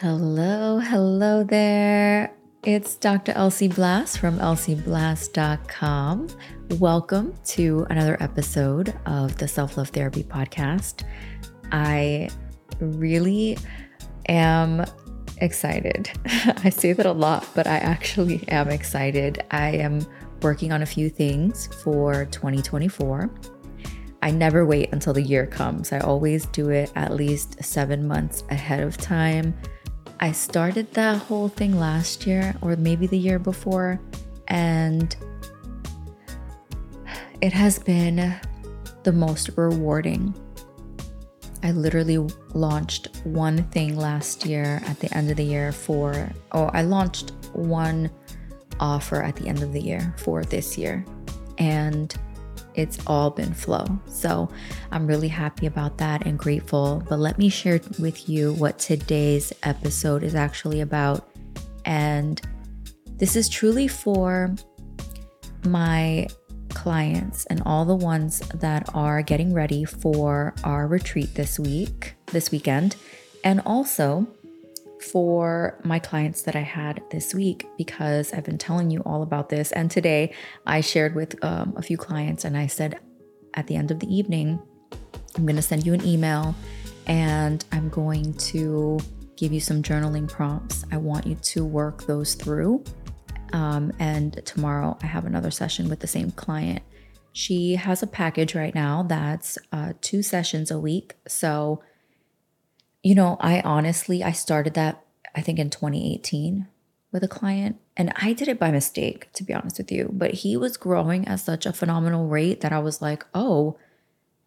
Hello, hello there. It's Dr. Elsie Blass from elsieblass.com. Welcome to another episode of the Self Love Therapy Podcast. I really am excited. I say that a lot, but I actually am excited. I am working on a few things for 2024. I never wait until the year comes. I always do it at least seven months ahead of time. I started that whole thing last year or maybe the year before, and it has been the most rewarding. I literally launched one thing last year at the end of the year for, oh, I launched one offer at the end of the year for this year. And it's all been flow. So I'm really happy about that and grateful. But let me share with you what today's episode is actually about. And this is truly for my clients and all the ones that are getting ready for our retreat this week, this weekend, and also for my clients that I had this week because I've been telling you all about this. And today I shared with um, a few clients and I said at the end of the evening, I'm going to send you an email and I'm going to give you some journaling prompts. I want you to work those through. Um, and tomorrow I have another session with the same client. She has a package right now that's uh, two sessions a week. So you know, I honestly I started that I think in 2018 with a client and I did it by mistake to be honest with you, but he was growing at such a phenomenal rate that I was like, "Oh,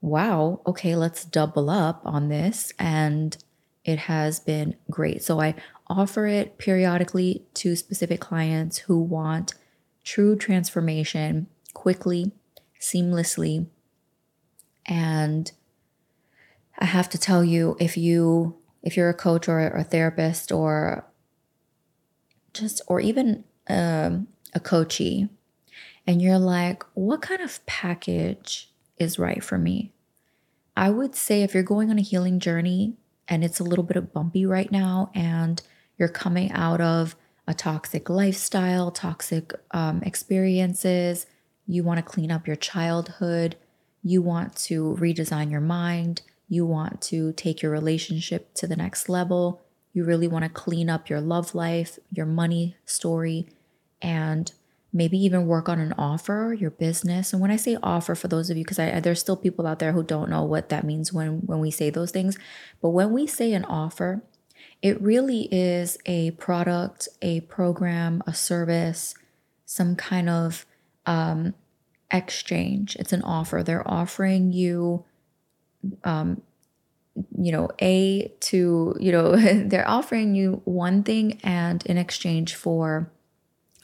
wow, okay, let's double up on this." And it has been great. So I offer it periodically to specific clients who want true transformation quickly, seamlessly, and I have to tell you if you if you're a coach or a therapist or just or even um, a coachee and you're like what kind of package is right for me? I would say if you're going on a healing journey and it's a little bit of bumpy right now and you're coming out of a toxic lifestyle toxic um, experiences you want to clean up your childhood you want to redesign your mind you want to take your relationship to the next level, you really want to clean up your love life, your money story, and maybe even work on an offer, your business. And when I say offer, for those of you, because there's still people out there who don't know what that means when when we say those things, but when we say an offer, it really is a product, a program, a service, some kind of um, exchange. It's an offer. They're offering you um, you know, A to, you know, they're offering you one thing and in exchange for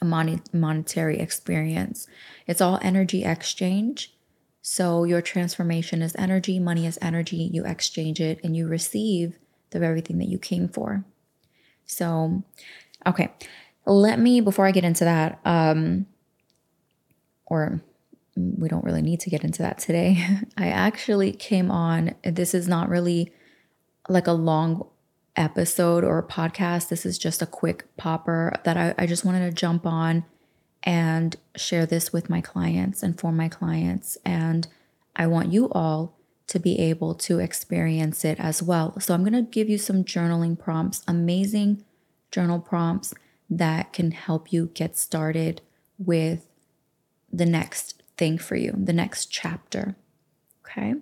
a mon- monetary experience. It's all energy exchange. So your transformation is energy, money is energy. You exchange it and you receive the very thing that you came for. So, okay, let me, before I get into that, um, or we don't really need to get into that today. I actually came on, this is not really like a long episode or podcast. This is just a quick popper that I, I just wanted to jump on and share this with my clients and for my clients. And I want you all to be able to experience it as well. So I'm going to give you some journaling prompts, amazing journal prompts that can help you get started with the next thing for you, the next chapter. Okay.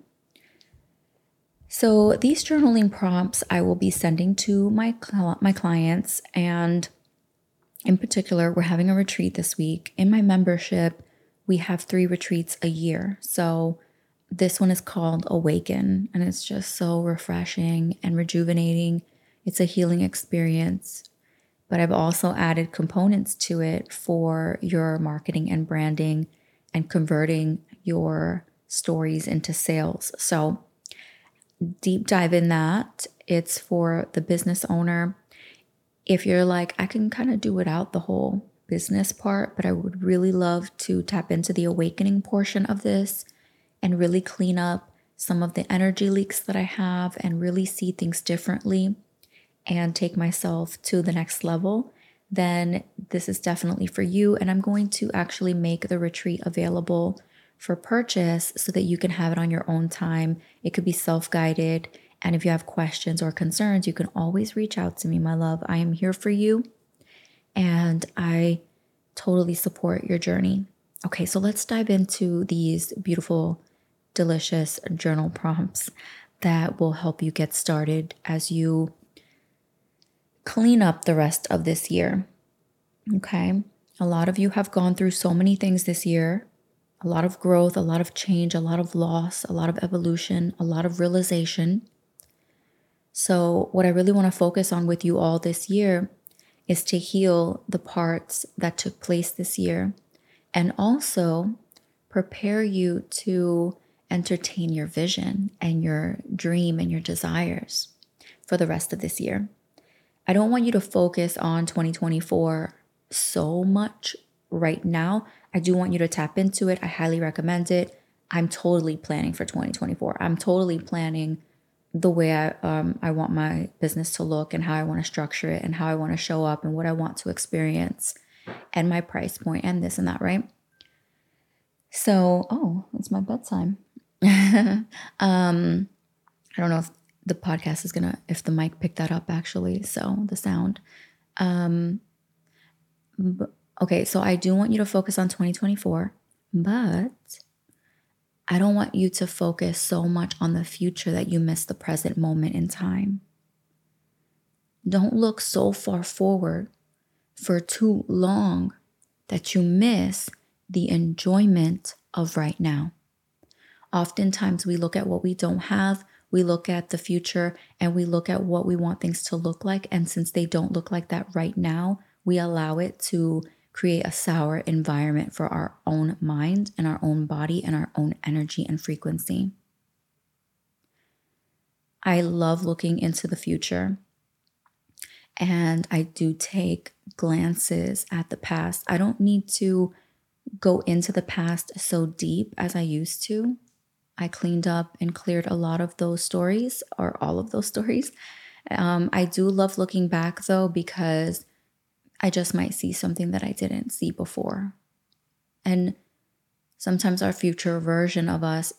So these journaling prompts I will be sending to my my clients and in particular we're having a retreat this week. In my membership, we have 3 retreats a year. So this one is called Awaken and it's just so refreshing and rejuvenating. It's a healing experience. But I've also added components to it for your marketing and branding and converting your stories into sales. So, deep dive in that. It's for the business owner. If you're like, I can kind of do without the whole business part, but I would really love to tap into the awakening portion of this and really clean up some of the energy leaks that I have and really see things differently and take myself to the next level, then this is definitely for you. And I'm going to actually make the retreat available for purchase so that you can have it on your own time. It could be self guided. And if you have questions or concerns, you can always reach out to me, my love. I am here for you. And I totally support your journey. Okay, so let's dive into these beautiful, delicious journal prompts that will help you get started as you clean up the rest of this year. Okay. A lot of you have gone through so many things this year a lot of growth, a lot of change, a lot of loss, a lot of evolution, a lot of realization. So, what I really want to focus on with you all this year is to heal the parts that took place this year and also prepare you to entertain your vision and your dream and your desires for the rest of this year. I don't want you to focus on 2024 so much right now. I do want you to tap into it. I highly recommend it. I'm totally planning for 2024. I'm totally planning the way I um I want my business to look and how I want to structure it and how I want to show up and what I want to experience and my price point and this and that, right? So, oh, it's my bedtime. um I don't know if the podcast is gonna if the mic picked that up actually so the sound. Um okay so i do want you to focus on 2024 but i don't want you to focus so much on the future that you miss the present moment in time. Don't look so far forward for too long that you miss the enjoyment of right now. Oftentimes we look at what we don't have we look at the future and we look at what we want things to look like. And since they don't look like that right now, we allow it to create a sour environment for our own mind and our own body and our own energy and frequency. I love looking into the future and I do take glances at the past. I don't need to go into the past so deep as I used to. I cleaned up and cleared a lot of those stories or all of those stories. Um, I do love looking back though, because I just might see something that I didn't see before. And sometimes our future version of us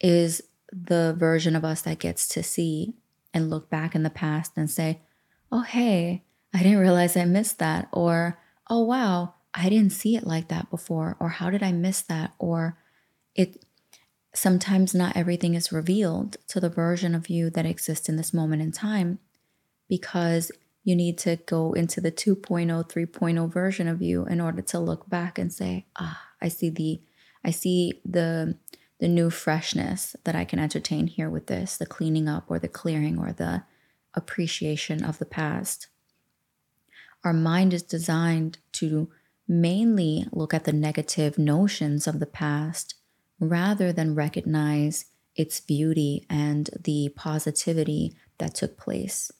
is the version of us that gets to see and look back in the past and say, oh, hey, I didn't realize I missed that. Or, oh, wow, I didn't see it like that before. Or, how did I miss that? Or, it sometimes not everything is revealed to the version of you that exists in this moment in time because you need to go into the 2.0 3.0 version of you in order to look back and say ah i see the i see the the new freshness that i can entertain here with this the cleaning up or the clearing or the appreciation of the past. Our mind is designed to mainly look at the negative notions of the past rather than recognize its beauty and the positivity that took place.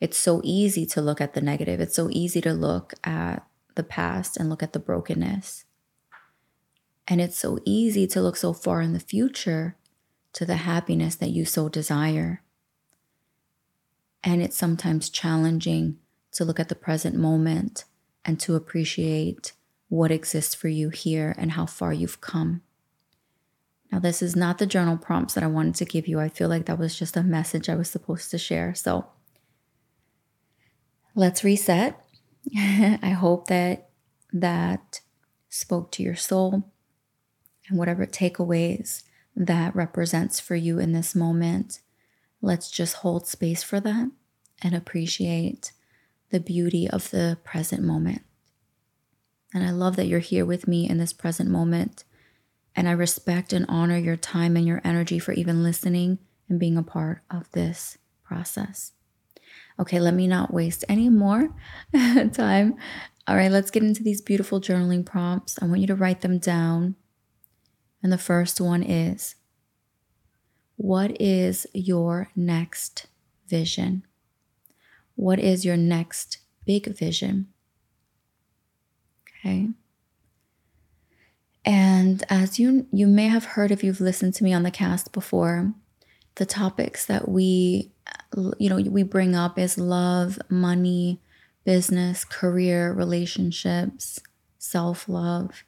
It's so easy to look at the negative. It's so easy to look at the past and look at the brokenness. And it's so easy to look so far in the future to the happiness that you so desire. And it's sometimes challenging to look at the present moment and to appreciate what exists for you here and how far you've come. Now, this is not the journal prompts that I wanted to give you. I feel like that was just a message I was supposed to share. So let's reset. I hope that that spoke to your soul and whatever takeaways that represents for you in this moment. Let's just hold space for that and appreciate the beauty of the present moment. And I love that you're here with me in this present moment and I respect and honor your time and your energy for even listening and being a part of this process. Okay, let me not waste any more time. All right, let's get into these beautiful journaling prompts. I want you to write them down. And the first one is What is your next vision? What is your next big vision? Okay. And as you you may have heard if you've listened to me on the cast before, the topics that we you know we bring up is love money business career relationships self-love.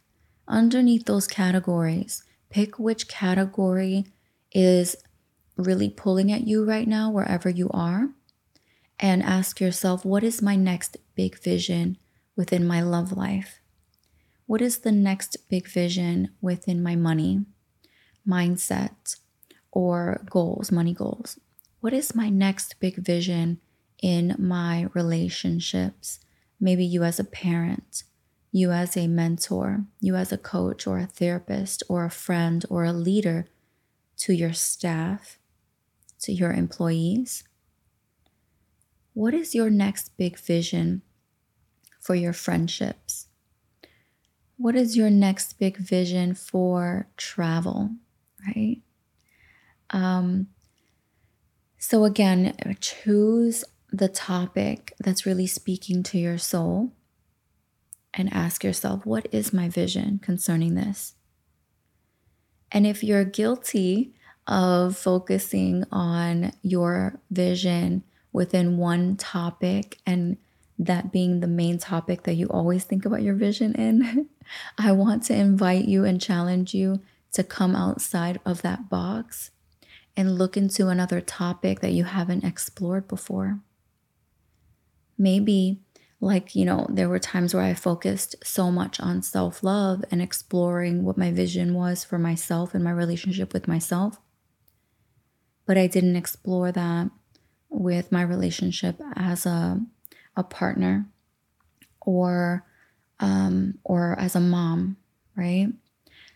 Underneath those categories pick which category is really pulling at you right now wherever you are and ask yourself what is my next big vision within my love life what is the next big vision within my money mindset or goals, money goals. What is my next big vision in my relationships? Maybe you as a parent, you as a mentor, you as a coach or a therapist or a friend or a leader to your staff, to your employees. What is your next big vision for your friendships? What is your next big vision for travel, right? Um, so, again, choose the topic that's really speaking to your soul and ask yourself, what is my vision concerning this? And if you're guilty of focusing on your vision within one topic and that being the main topic that you always think about your vision in, I want to invite you and challenge you to come outside of that box and look into another topic that you haven't explored before. Maybe, like, you know, there were times where I focused so much on self love and exploring what my vision was for myself and my relationship with myself. But I didn't explore that with my relationship as a, a partner or um, or as a mom, right?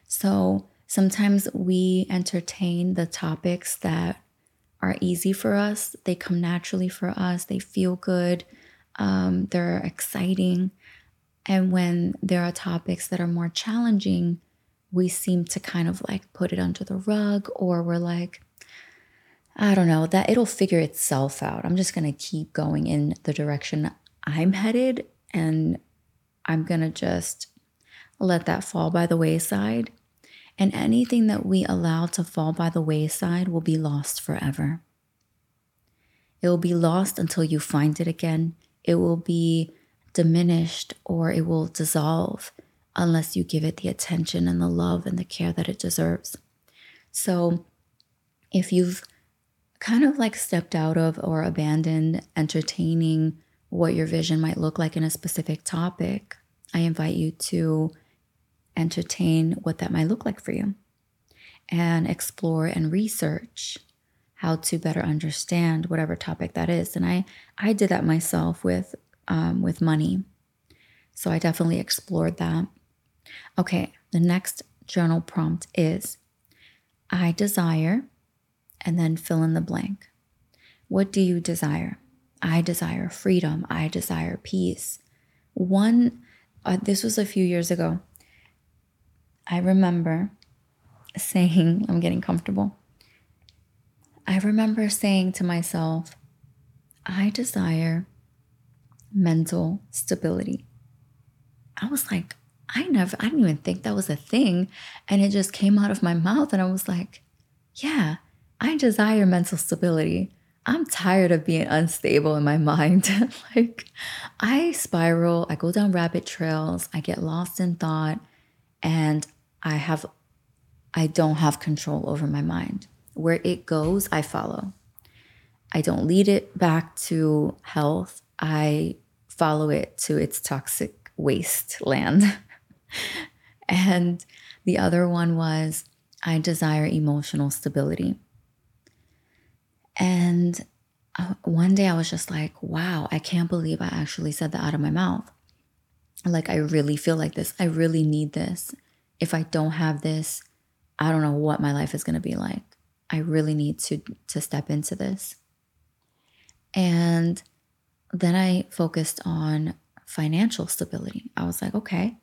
So Sometimes we entertain the topics that are easy for us, they come naturally for us, they feel good, um, they're exciting. And when there are topics that are more challenging, we seem to kind of like put it under the rug, or we're like, I don't know, that it'll figure itself out. I'm just going to keep going in the direction I'm headed, and I'm going to just let that fall by the wayside and anything that we allow to fall by the wayside will be lost forever. It will be lost until you find it again. It will be diminished or it will dissolve unless you give it the attention and the love and the care that it deserves. So, if you've kind of like stepped out of or abandoned entertaining what your vision might look like in a specific topic, I invite you to entertain what that might look like for you and explore and research how to better understand whatever topic that is. And i i did that myself with um, with money. So i definitely explored that. Okay the next journal prompt is i desire and then fill in the blank what do you desire i desire freedom i desire peace one uh, this was a few years ago I remember saying, I'm getting comfortable. I remember saying to myself, I desire mental stability. I was like, I never, I didn't even think that was a thing. And it just came out of my mouth. And I was like, yeah, I desire mental stability. I'm tired of being unstable in my mind. like, I spiral, I go down rabbit trails, I get lost in thought, and I have I don't have control over my mind. Where it goes, I follow. I don't lead it back to health. I follow it to its toxic wasteland. and the other one was I desire emotional stability. And uh, one day I was just like, wow, I can't believe I actually said that out of my mouth. Like, I really feel like this. I really need this if I don't have this, I don't know what my life is going to be like. I really need to to step into this. And then I focused on financial stability. I was like, okay,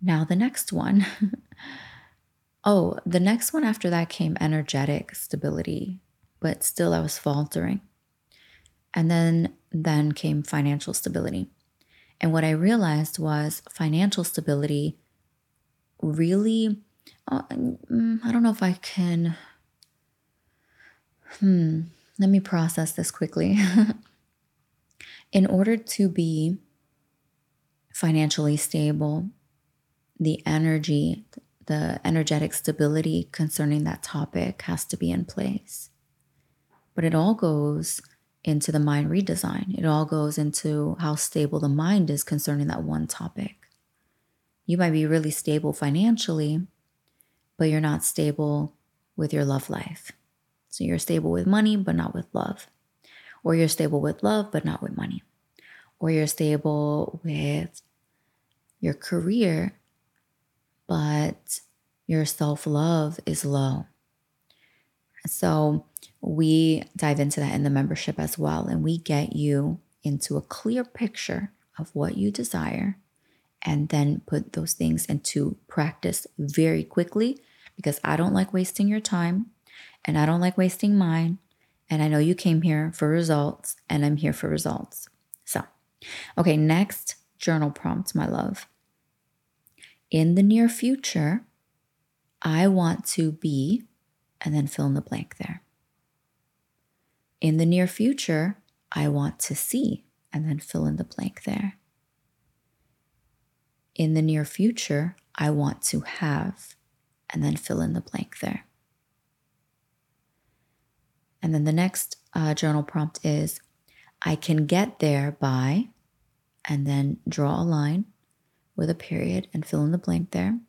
now the next one. oh, the next one after that came energetic stability, but still I was faltering. And then then came financial stability. And what I realized was financial stability really, uh, mm, I don't know if I can hmm, let me process this quickly. In order to be financially stable, the energy, the energetic stability concerning that topic has to be in place. But it all goes into the mind redesign. It all goes into how stable the mind is concerning that one topic. You might be really stable financially, but you're not stable with your love life. So you're stable with money, but not with love. Or you're stable with love, but not with money. Or you're stable with your career, but your self love is low. So we dive into that in the membership as well. And we get you into a clear picture of what you desire and then put those things into practice very quickly because I don't like wasting your time and I don't like wasting mine. And I know you came here for results and I'm here for results. So, okay, next journal prompt, my love. In the near future, I want to be, and then fill in the blank there. In the near future, I want to see, and then fill in the blank there. In the near future, I want to have, and then fill in the blank there. And then the next uh, journal prompt is I can get there by, and then draw a line with a period and fill in the blank there.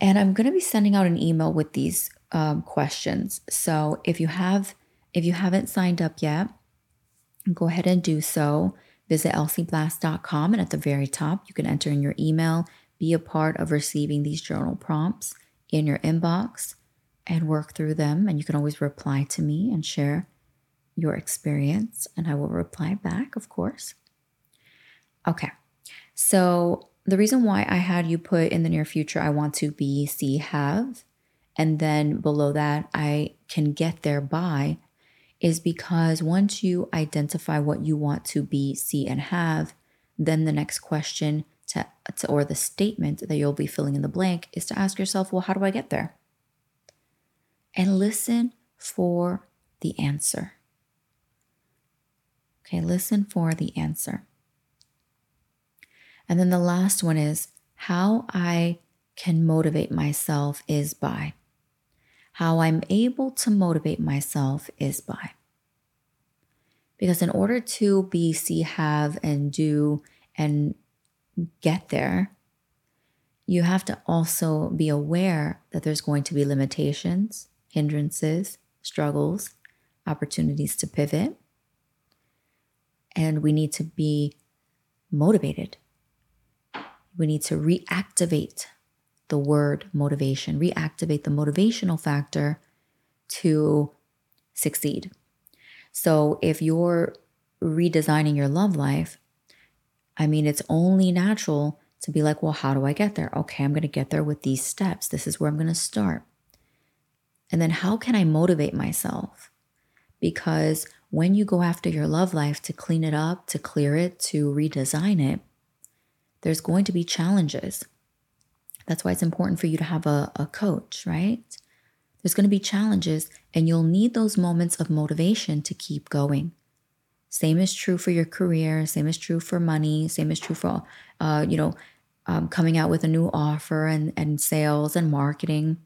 And I'm going to be sending out an email with these um, questions. So if you have, if you haven't signed up yet, go ahead and do so. Visit elsieblass.com and at the very top, you can enter in your email, be a part of receiving these journal prompts in your inbox and work through them. And you can always reply to me and share your experience, and I will reply back, of course. Okay, so the reason why I had you put in the near future, I want to be, see, have, and then below that, I can get there by, is because once you identify what you want to be, see, and have, then the next question to, to, or the statement that you'll be filling in the blank is to ask yourself, well, how do I get there? And listen for the answer. Okay, listen for the answer. And then the last one is how I can motivate myself is by. How I'm able to motivate myself is by. Because in order to be, see, have, and do, and get there, you have to also be aware that there's going to be limitations, hindrances, struggles, opportunities to pivot. And we need to be motivated. We need to reactivate the word motivation, reactivate the motivational factor to succeed. So if you're redesigning your love life, I mean, it's only natural to be like, well, how do I get there? Okay, I'm going to get there with these steps. This is where I'm going to start. And then how can I motivate myself? Because when you go after your love life to clean it up, to clear it, to redesign it, there's going to be challenges. That's why it's important for you to have a, a coach, right? There's going to be challenges, and you'll need those moments of motivation to keep going. Same is true for your career. Same is true for money. Same is true for, uh, you know, um, coming out with a new offer and, and sales and marketing.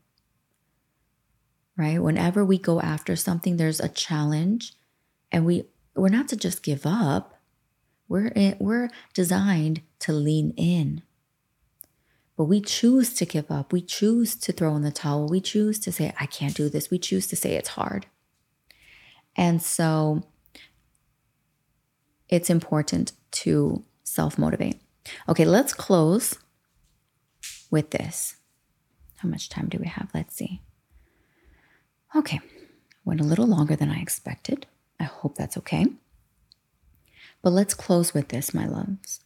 Right? Whenever we go after something, there's a challenge, and we we're not to just give up. We're we're designed to lean in. But we choose to give up. We choose to throw in the towel. We choose to say, I can't do this. We choose to say it's hard. And so it's important to self motivate. Okay, let's close with this. How much time do we have? Let's see. Okay, went a little longer than I expected. I hope that's okay. But let's close with this, my loves.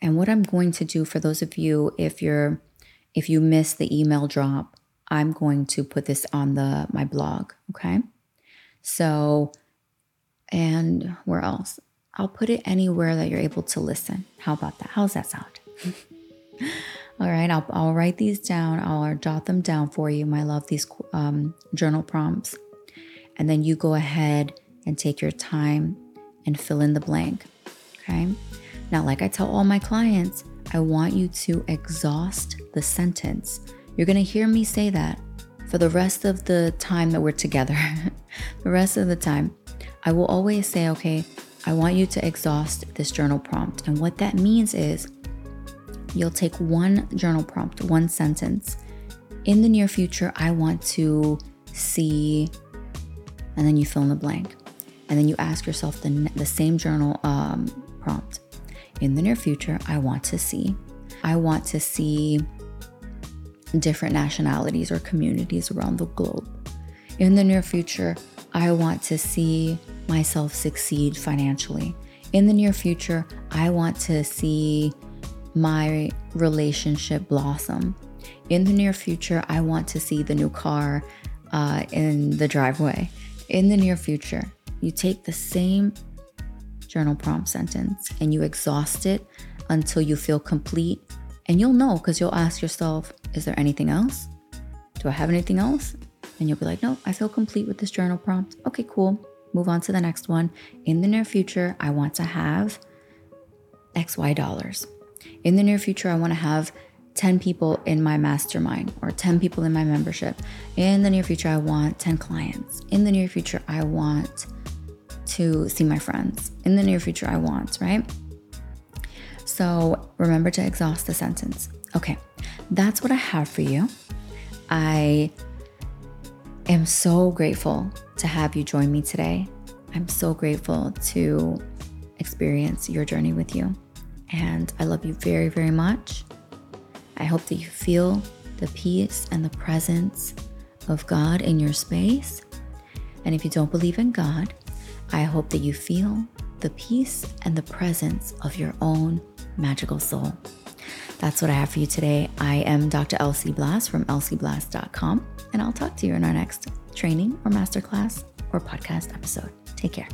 And what I'm going to do for those of you, if you're if you miss the email drop, I'm going to put this on the my blog. Okay. So and where else? I'll put it anywhere that you're able to listen. How about that? How's that sound? All right, I'll, I'll write these down. I'll jot them down for you, my love, these um, journal prompts. And then you go ahead and take your time and fill in the blank. Okay. Now, like I tell all my clients, I want you to exhaust the sentence. You're going to hear me say that for the rest of the time that we're together. the rest of the time, I will always say, okay, I want you to exhaust this journal prompt. And what that means is you'll take one journal prompt, one sentence. In the near future, I want to see, and then you fill in the blank. And then you ask yourself the, the same journal um, prompt in the near future, I want to see. I want to see different nationalities or communities around the globe. In the near future, I want to see myself succeed financially. In the near future, I want to see my relationship blossom. In the near future, I want to see the new car uh, in the driveway. In the near future, you take the same journal prompt sentence and you exhaust it until you feel complete. And you'll know because you'll ask yourself, is there anything else? Do I have anything else? And you'll be like, no, I feel complete with this journal prompt. Okay, cool. Move on to the next one. In the near future, I want to have XY dollars. In the near future, I want to have 10 people in my mastermind or 10 people in my membership. In the near future, I want 10 clients. In the near future, I want to see my friends. In the near future, I want, right? So remember to exhaust the sentence. Okay, that's what I have for you. I am so grateful to have you join me today. I'm so grateful to experience your journey with you. And I love you very, very much. I hope that you feel the peace and the presence of God in your space. And if you don't believe in God, I hope that you feel the peace and the presence of your own magical soul. That's what I have for you today. I am Dr. Elsie Blass from elsieblass.com, and I'll talk to you in our next training or masterclass or podcast episode. Take care.